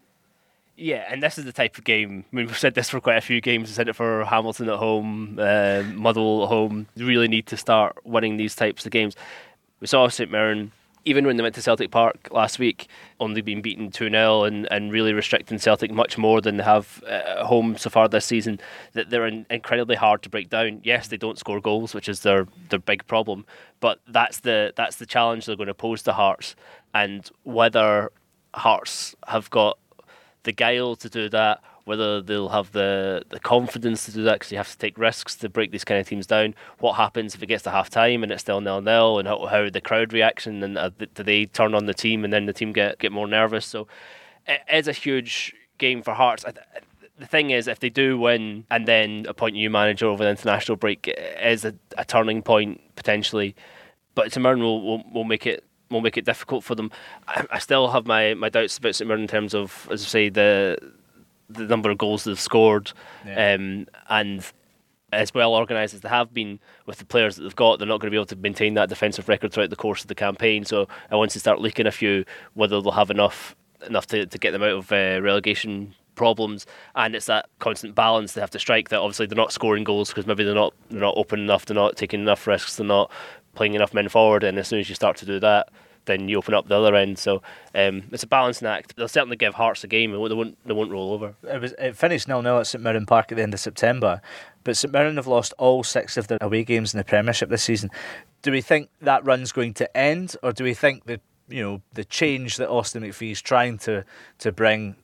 Yeah, and this is the type of game. I mean, we've said this for quite a few games. We said it for Hamilton at home, uh, Motherwell at home. You really need to start winning these types of games. We saw St Mirren even when they went to Celtic Park last week, only being beaten 2 0 and, and really restricting Celtic much more than they have uh, at home so far this season, that they're in, incredibly hard to break down. Yes, they don't score goals, which is their, their big problem, but that's the, that's the challenge they're going to pose to Hearts. And whether Hearts have got the guile to do that whether they'll have the, the confidence to do that because you have to take risks to break these kind of teams down. What happens if it gets to half time and it's still nil nil, and how, how the crowd reaction and uh, do they turn on the team and then the team get, get more nervous? So it is a huge game for Hearts. the thing is, if they do win and then appoint a new manager over the international break, is a, a turning point potentially. But Mirren will, will, will make it will make it difficult for them. I, I, still have my, my doubts about St Mirren in terms of, as I say, the the number of goals they've scored, yeah. um, and as well organised as they have been with the players that they've got, they're not going to be able to maintain that defensive record throughout the course of the campaign. So I want to start leaking a few, whether they'll have enough enough to, to get them out of uh, relegation problems and it's that constant balance they have to strike that obviously they're not scoring goals because maybe they're not they're not open enough they're not taking enough risks they're not playing enough men forward and as soon as you start to do that then you open up the other end. So um, it's a balancing act. They'll certainly give Hearts a game, and they won't they won't roll over.
It was it finished nil nil at St Mirren Park at the end of September, but St Mirren have lost all six of their away games in the Premiership this season. Do we think that run's going to end, or do we think that you know the change that Austin McPhee is trying to to bring,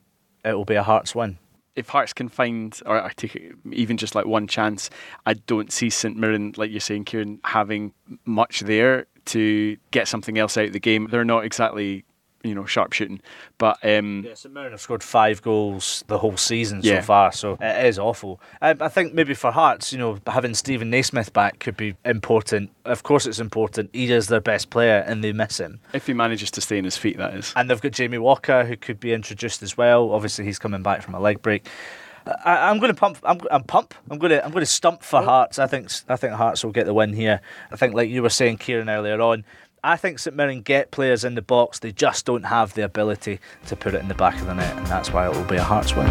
it will be a Hearts win?
if Hearts can find, or I take it, even just like one chance, I don't see St Mirren, like you're saying, Kieran, having much there to get something else out of the game. They're not exactly you know sharpshooting. But um,
yeah, St Mirren have scored five goals the whole season yeah. so far, so it is awful. Um, I think maybe for Hearts, you know, having Steven Naismith back could be important. Of course, it's important. He is their best player, and they miss him
if he manages to stay on his feet. That is,
and they've got Jamie Walker who could be introduced as well. Obviously, he's coming back from a leg break. I, am going to pump. I'm, I'm pump. I'm going to. I'm going to stump for oh. Hearts. I think. I think Hearts will get the win here. I think, like you were saying, Kieran earlier on, I think St Mirren get players in the box. They just don't have the ability to put it in the back of the net, and that's why it will be a Hearts win.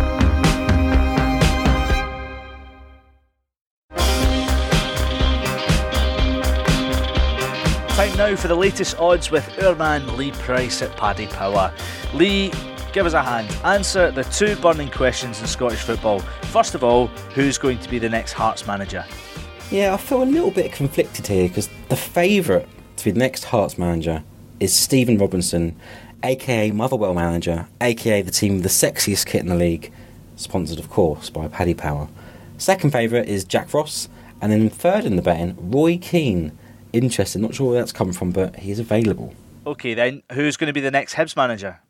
Time now for the latest odds with our man Lee Price at Paddy Power. Lee, give us a hand. Answer the two burning questions in Scottish football. First of all, who's going to be the next Hearts manager?
Yeah, I feel a little bit conflicted here because the favourite to be the next Hearts manager is Stephen Robinson, aka Motherwell manager, aka the team with the sexiest kit in the league, sponsored of course by Paddy Power. Second favourite is Jack Ross, and then third in the betting, Roy Keane. Interesting, not sure where that's come from, but he's available.
Okay, then who's going to be the next Hibs manager?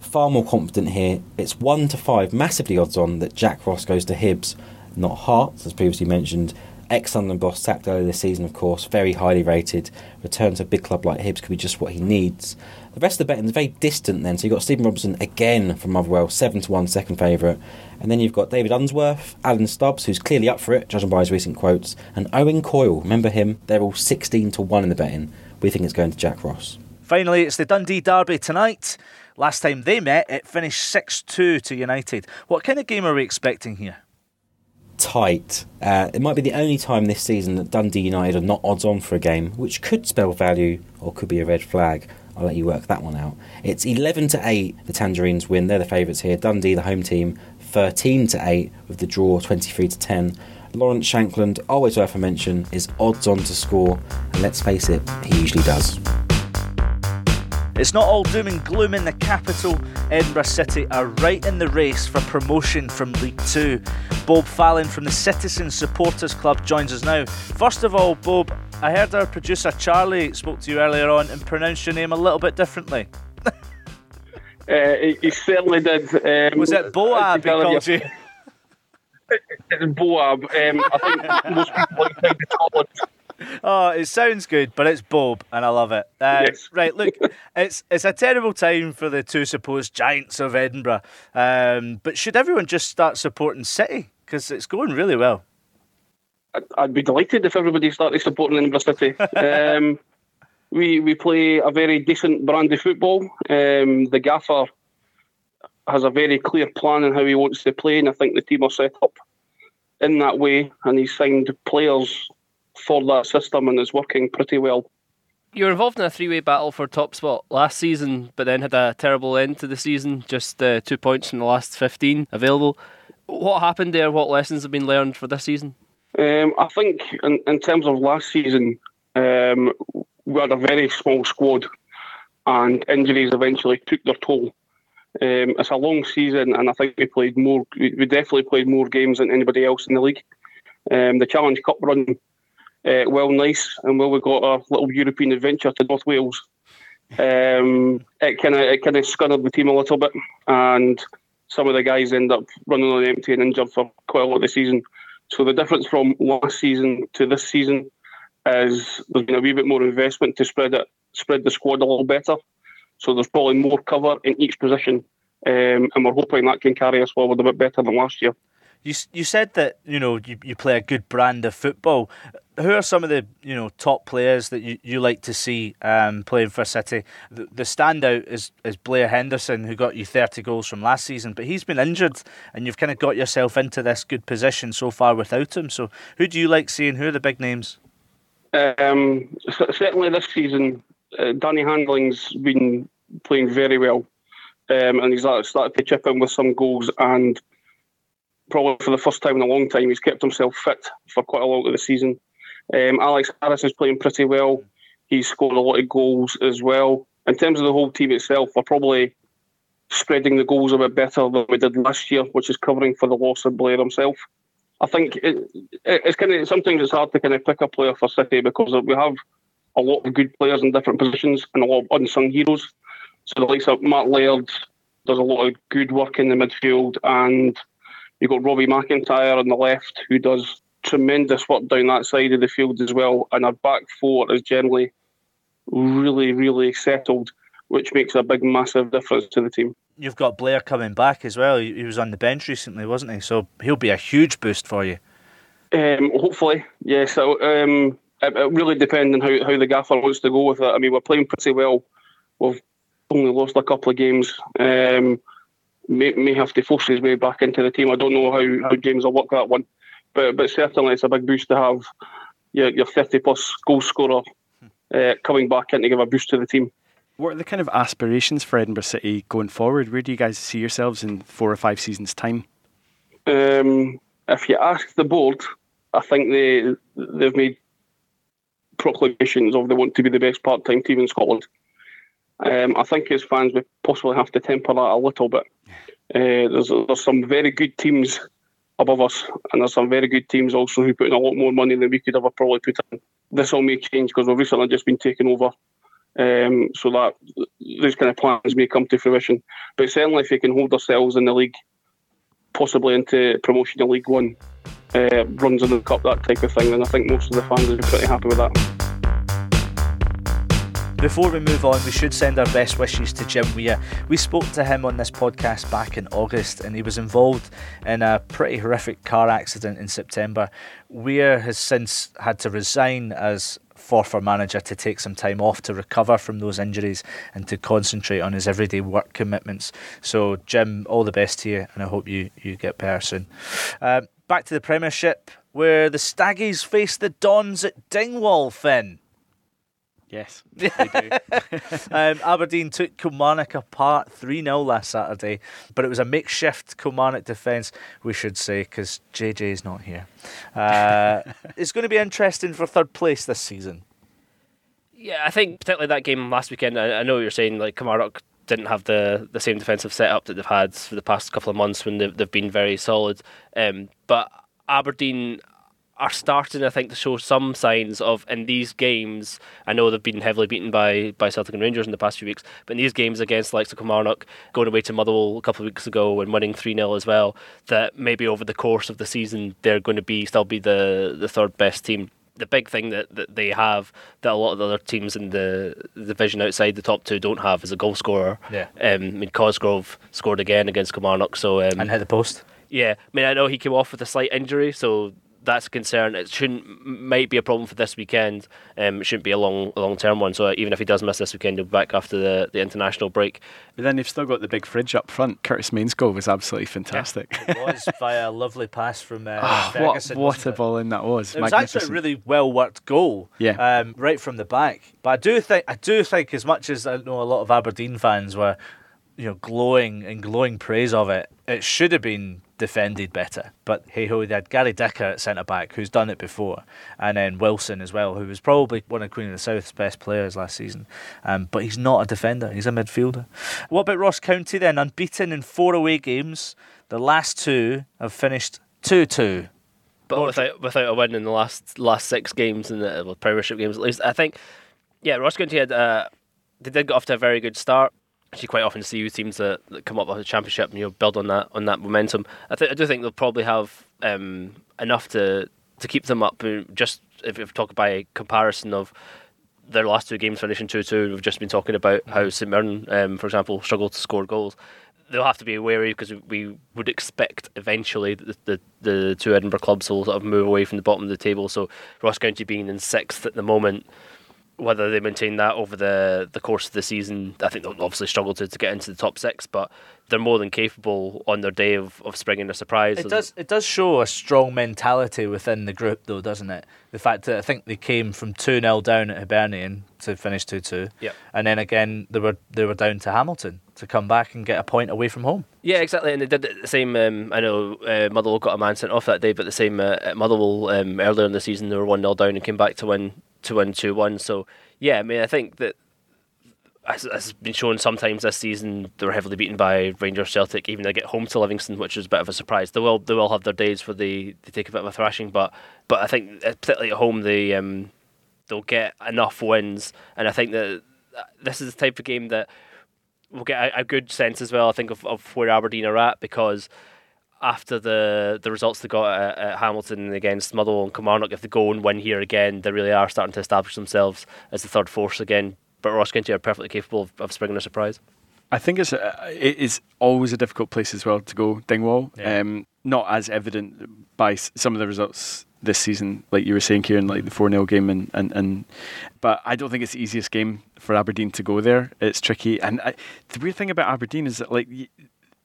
Far more confident here. It's one to five, massively odds on that Jack Ross goes to Hibs, not Hearts, as previously mentioned, Ex Sunderland boss sacked earlier this season, of course, very highly rated. Return to a big club like Hibs could be just what he needs. The rest of the betting is very distant then. So you've got Stephen Robinson again from Motherwell, 7 to 1, second favourite. And then you've got David Unsworth, Alan Stubbs, who's clearly up for it, judging by his recent quotes, and Owen Coyle. Remember him? They're all 16 to 1 in the betting. We think it's going to Jack Ross.
Finally, it's the Dundee Derby tonight. Last time they met, it finished 6 2 to United. What kind of game are we expecting here?
tight. Uh, it might be the only time this season that Dundee United are not odds on for a game, which could spell value or could be a red flag. I'll let you work that one out. It's 11 to 8, the Tangerines win. They're the favourites here. Dundee, the home team, 13 to 8 with the draw 23 to 10. Lawrence Shankland, always worth a mention, is odds on to score, and let's face it, he usually does.
It's not all doom and gloom in the capital. Edinburgh City are right in the race for promotion from League Two. Bob Fallon from the Citizens Supporters Club joins us now. First of all, Bob, I heard our producer Charlie spoke to you earlier on and pronounced your name a little bit differently. (laughs)
Uh, he, he certainly did. Um,
Was it Boab he called you? (laughs)
It's Boab. Um, I think most people outside Scotland (laughs)
Oh, it sounds good, but it's Bob, and I love it. Uh,
Yes. (laughs)
Right, look, (laughs) it's it's a terrible time for the two supposed giants of Edinburgh. Um, but should everyone just start supporting City because it's going really well?
I'd- I'd be delighted if everybody started supporting Edinburgh City. Um, we we play a very decent brand of football. Um, the gaffer has a very clear plan on how he wants to play, and I think the team are set up in that way. And he's signed players for that system, and is working pretty well.
You were involved in a three-way battle for top spot last season, but then had a terrible end to the season. Just uh, two points in the last fifteen available. What happened there? What lessons have been learned for this season?
Um, I think in, in terms of last season, um, we had a very small squad, and injuries eventually took their toll. Um, it's a long season, and I think we played more. We we definitely played more games than anybody else in the league. Um, the Challenge Cup run, uh, well, nice, and well, we got a little European adventure to North Wales. Um, it kind of it kind of scunnered the team a little bit, and some of the guys end up running on empty and injured for quite a lot of the season. So the difference from last season to this season is there's been a wee bit more investment to spread it, spread the squad a little better. So there's probably more cover in each position, um, and we're hoping that can carry us forward a bit better than last year.
You you said that you know you, you play a good brand of football. Who are some of the you know top players that you, you like to see um, playing for City? The, the standout is is Blair Henderson, who got you thirty goals from last season, but he's been injured, and you've kind of got yourself into this good position so far without him. So who do you like seeing? Who are the big names?
Um, certainly this season, uh, Danny Handling's been playing very well, um, and he's started started to chip in with some goals. And probably for the first time in a long time, he's kept himself fit for quite a lot of the season. Um, Alex Harris is playing pretty well. He's scored a lot of goals as well. In terms of the whole team itself, we're probably spreading the goals a bit better than we did last year, which is covering for the loss of Blair himself. I think it, it, it's kind of sometimes it's hard to kind of pick a player for City because we have a lot of good players in different positions and a lot of unsung heroes. So the likes of Matt Laird does a lot of good work in the midfield, and you've got Robbie McIntyre on the left who does tremendous work down that side of the field as well. And our back four is generally really, really settled, which makes a big, massive difference to the team.
You've got Blair coming back as well. He was on the bench recently, wasn't he? So he'll be a huge boost for you.
Um, hopefully, yes. So, um, it, it really depends on how, how the gaffer wants to go with it. I mean, we're playing pretty well. We've only lost a couple of games. Um, may, may have to force his way back into the team. I don't know how, how James will work that one, but but certainly it's a big boost to have your, your 30 plus goal scorer uh, coming back in to give a boost to the team.
What are the kind of aspirations for Edinburgh City going forward? Where do you guys see yourselves in four or five seasons' time?
Um, if you ask the board, I think they they've made proclamations of they want to be the best part-time team in Scotland. Um, I think as fans we possibly have to temper that a little bit. Uh, there's there's some very good teams above us, and there's some very good teams also who put in a lot more money than we could ever probably put in. This all may change because we've recently just been taken over. Um, so that these kind of plans may come to fruition. But certainly, if we can hold ourselves in the league, possibly into promotion to League One, uh, runs in the cup, that type of thing, then I think most of the fans be pretty happy with that.
Before we move on, we should send our best wishes to Jim Weir. We spoke to him on this podcast back in August, and he was involved in a pretty horrific car accident in September. Weir has since had to resign as Forfar manager to take some time off to recover from those injuries and to concentrate on his everyday work commitments. So, Jim, all the best to you, and I hope you, you get better soon. Um, back to the Premiership, where the Staggies face the Dons at Dingwall, Finn.
Yes, (laughs) they do.
um, Aberdeen took Kilmarnock apart 3 0 last Saturday, but it was a makeshift Kilmarnock defence, we should say, because JJ is not here. Uh, (laughs) it's going to be interesting for third place this season.
Yeah, I think particularly that game last weekend. I, I know what you're saying. Like Kilmarnock didn't have the, the same defensive setup that they've had for the past couple of months when they've, they've been very solid. Um, but Aberdeen are starting, I think, to show some signs of in these games. I know they've been heavily beaten by, by Celtic and Rangers in the past few weeks, but in these games against likes of Kilmarnock, going away to Motherwell a couple of weeks ago and winning 3 0 as well, that maybe over the course of the season they're going to be still be the, the third best team. The big thing that, that they have that a lot of the other teams in the division outside the top two don't have is a goal scorer.
Yeah.
Um, I mean, Cosgrove scored again against Kilmarnock, so um,
and hit the post.
Yeah, I mean, I know he came off with a slight injury, so that's a concern. It shouldn't might be a problem for this weekend. Um, it shouldn't be a long long term one. So even if he does miss this weekend, he'll be back after the, the international break.
But then they've still got the big fridge up front. Curtis Main's goal was absolutely fantastic.
It was via a lovely pass from uh, (laughs)
Oh,
Ferguson.
what what a ball in that was!
It was actually a really well worked goal.
Yeah.
Um, right from the back. But I do think I do think as much as I know a lot of Aberdeen fans were, you know, glowing and glowing praise of it, it should have been defended better. But hey ho, they had Gary Dicker at centre back who's done it before, and then Wilson as well, who was probably one of Queen of the South's best players last season. Um, but he's not a defender; he's a midfielder. What about Ross County then? Unbeaten in four away games. The last two have finished two-two.
but without without a win in the last last six games in the well, Premiership games at least. I think, yeah, Ross County had uh, they did get off to a very good start. Actually, quite often see teams that, that come up with the championship and you know build on that on that momentum. I think I do think they'll probably have um, enough to to keep them up. Just if you talk by comparison of their last two games finishing two two, we've just been talking about how St Mirren, um, for example, struggled to score goals. They'll have to be wary because we would expect eventually that the, the the two Edinburgh clubs will sort of move away from the bottom of the table. So Ross County being in sixth at the moment, whether they maintain that over the, the course of the season, I think they'll obviously struggle to, to get into the top six, but they're more than capable on their day of, of springing a surprise.
It does. It does show a strong mentality within the group, though, doesn't it? The fact that I think they came from two 0 down at Hibernian to finish two two,
Yep.
and then again they were they were down to Hamilton to come back and get a point away from home.
Yeah, exactly, and they did it the same. Um, I know uh, Motherwell got a man sent off that day, but the same uh, at Motherwell um, earlier in the season they were one 0 down and came back to win to win two one. So yeah, I mean I think that as as has been shown sometimes this season they were heavily beaten by Rangers, Celtic. Even they get home to Livingston, which is a bit of a surprise. They will they will have their days where they, they take a bit of a thrashing, but but I think uh, particularly at home they um, they'll get enough wins, and I think that this is the type of game that we'll get a, a good sense as well. I think of, of where Aberdeen are at because after the the results they got at, at Hamilton against Motherwell and Kilmarnock, if they go and win here again, they really are starting to establish themselves as the third force again. But Ross County are perfectly capable of, of springing a surprise.
I think it's a, it is always a difficult place as well to go Dingwall.
Yeah.
Um, not as evident by some of the results this season, like you were saying, Kieran, like the four 0 game, and, and and but I don't think it's the easiest game for Aberdeen to go there. It's tricky, and I, the weird thing about Aberdeen is that like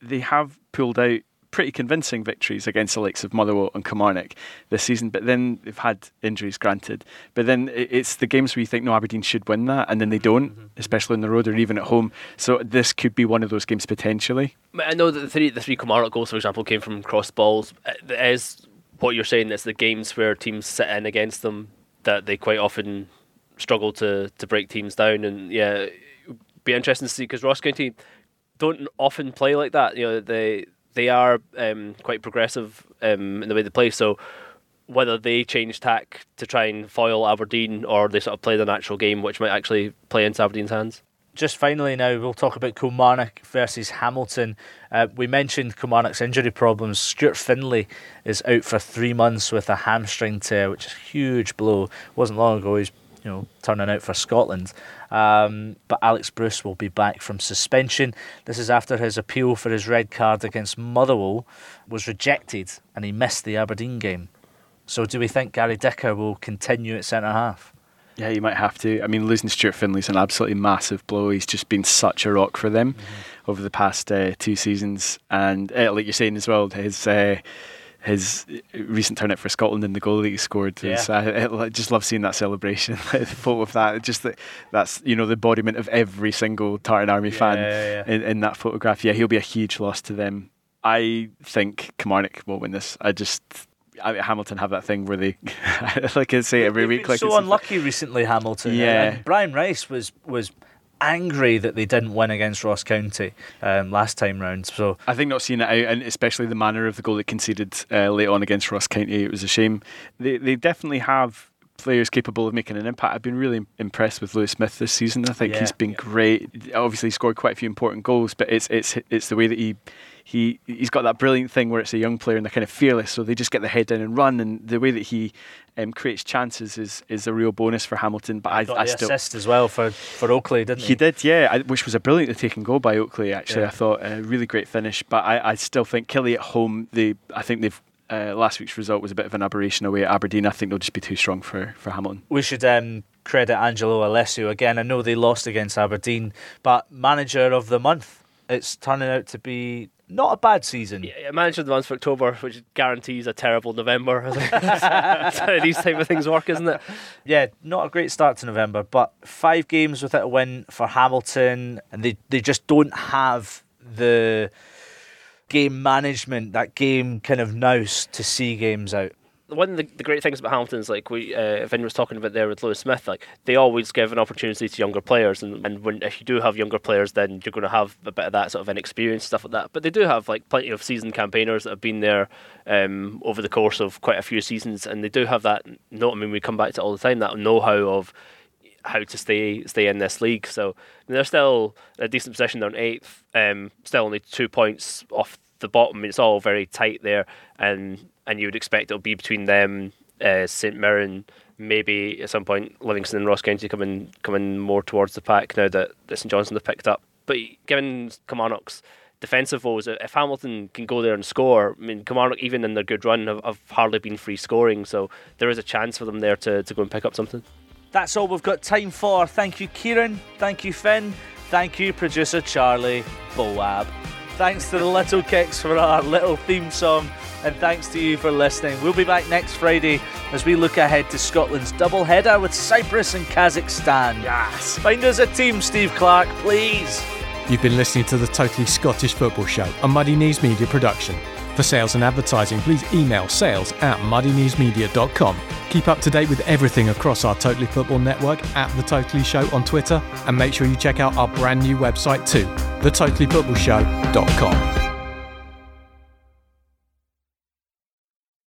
they have pulled out pretty convincing victories against the likes of Motherwell and Kilmarnock this season, but then they've had injuries granted. But then it's the games where you think, no, Aberdeen should win that, and then they don't, mm-hmm. especially on the road or even at home. So this could be one of those games potentially.
I know that the three the three Kilmarnock goals, for example, came from cross balls. Uh, it is what you're saying. It's the games where teams sit in against them that they quite often struggle to to break teams down. And yeah, it'd be interesting to see because Ross County don't often play like that. You know, they they are um, quite progressive um, in the way they play. So whether they change tack to try and foil Aberdeen or they sort of play the natural game, which might actually play into Aberdeen's hands.
Just finally, now we'll talk about Kilmarnock versus Hamilton. Uh, we mentioned Kilmarnock's injury problems. Stuart Findlay is out for three months with a hamstring tear, which is a huge blow. It wasn't long ago he's you know turning out for Scotland. Um, but Alex Bruce will be back from suspension. This is after his appeal for his red card against Motherwell was rejected, and he missed the Aberdeen game. So, do we think Gary Dicker will continue at centre half?
Yeah, you might have to. I mean, losing Stuart Findlay's an absolutely massive blow. He's just been such a rock for them over the past uh, two seasons, and uh, like you're saying as well, his uh, his recent turnout for Scotland and the goal that he scored.
Yeah.
I, I just love seeing that celebration, (laughs) the photo of that. Just that that's you know the embodiment of every single Tartan Army fan
yeah, yeah.
In, in that photograph. Yeah, he'll be a huge loss to them. I think Kilmarnock will win this. I just I mean, Hamilton have that thing where they, (laughs) like I say every
They've
week, like
so unlucky recently, Hamilton.
Yeah.
And Brian Rice was was angry that they didn't win against Ross County um, last time round. So
I think not seeing it out, and especially the manner of the goal they conceded uh, late on against Ross County, it was a shame. They they definitely have players capable of making an impact. I've been really impressed with Lewis Smith this season. I think
Yeah.
he's been great. Obviously, he scored quite a few important goals, but it's it's it's the way that he. He he's got that brilliant thing where it's a young player and they're kind of fearless, so they just get their head down and run. And the way that he um, creates chances is is a real bonus for Hamilton. But I,
got
I
the
still
assist as well for, for Oakley, didn't he?
he did, yeah, I- which was a brilliantly taken goal by Oakley. Actually,
Yeah.
I thought a really great finish. But I, I still think Killy at home. They, I think they've. Uh, last week's result was a bit of an aberration away at Aberdeen. I think they'll just be too strong for, for Hamilton.
We should um, credit Angelo Alessio again. I know they lost against Aberdeen, but manager of the month. It's turning out to be not a bad season.
Yeah, manager of the month for October, which guarantees a terrible November. (laughs) (laughs) That's how these type of things work, isn't it?
Yeah, not a great start to November, but five games without a win for Hamilton, and they, they just don't have the game management, that game kind of nous to see games out.
One of the, the great things about Hamilton is like we, uh, Finn was talking about there with Lewis Smith, like they always give an opportunity to younger players, and, and when if you do have younger players, then you're going to have a bit of that sort of inexperience stuff like that. But they do have like plenty of seasoned campaigners that have been there um, over the course of quite a few seasons, and they do have that. No, I mean we come back to all the time that know-how of how to stay stay in this league. So they're still a decent position. They're in eighth, um, still only two points off the bottom. It's all very tight there, and and you would expect it'll be between them, uh, St Mirren, maybe at some point Livingston and Ross County coming coming more towards the pack now that, St Johnstone have picked up. But given Kilmarnock's defensive woes, if Hamilton can go there and score, I mean Kilmarnock even in their good run have, have hardly been free scoring, so there is a chance for them there to, to go and pick up something.
That's all we've got time for. Thank you, Kieran. Thank you, Finn. Thank you, producer Charlie Boab. Thanks to the Little Kicks for our little theme song, and thanks to you for listening. We'll be back next Friday as we look ahead to Scotland's double header with Cyprus and Kazakhstan. Yes. Find us a team, Steve Clarke, please.
You've been listening to the Totally Scottish Football Show, a Muddy Knees Media production. For sales and advertising, please email sales at muddykneesmedia.com. Keep up to date with everything across our Totally Football network at The Totally Show on Twitter, and make sure you check out our brand new website too, thetotallyfootballshow.com.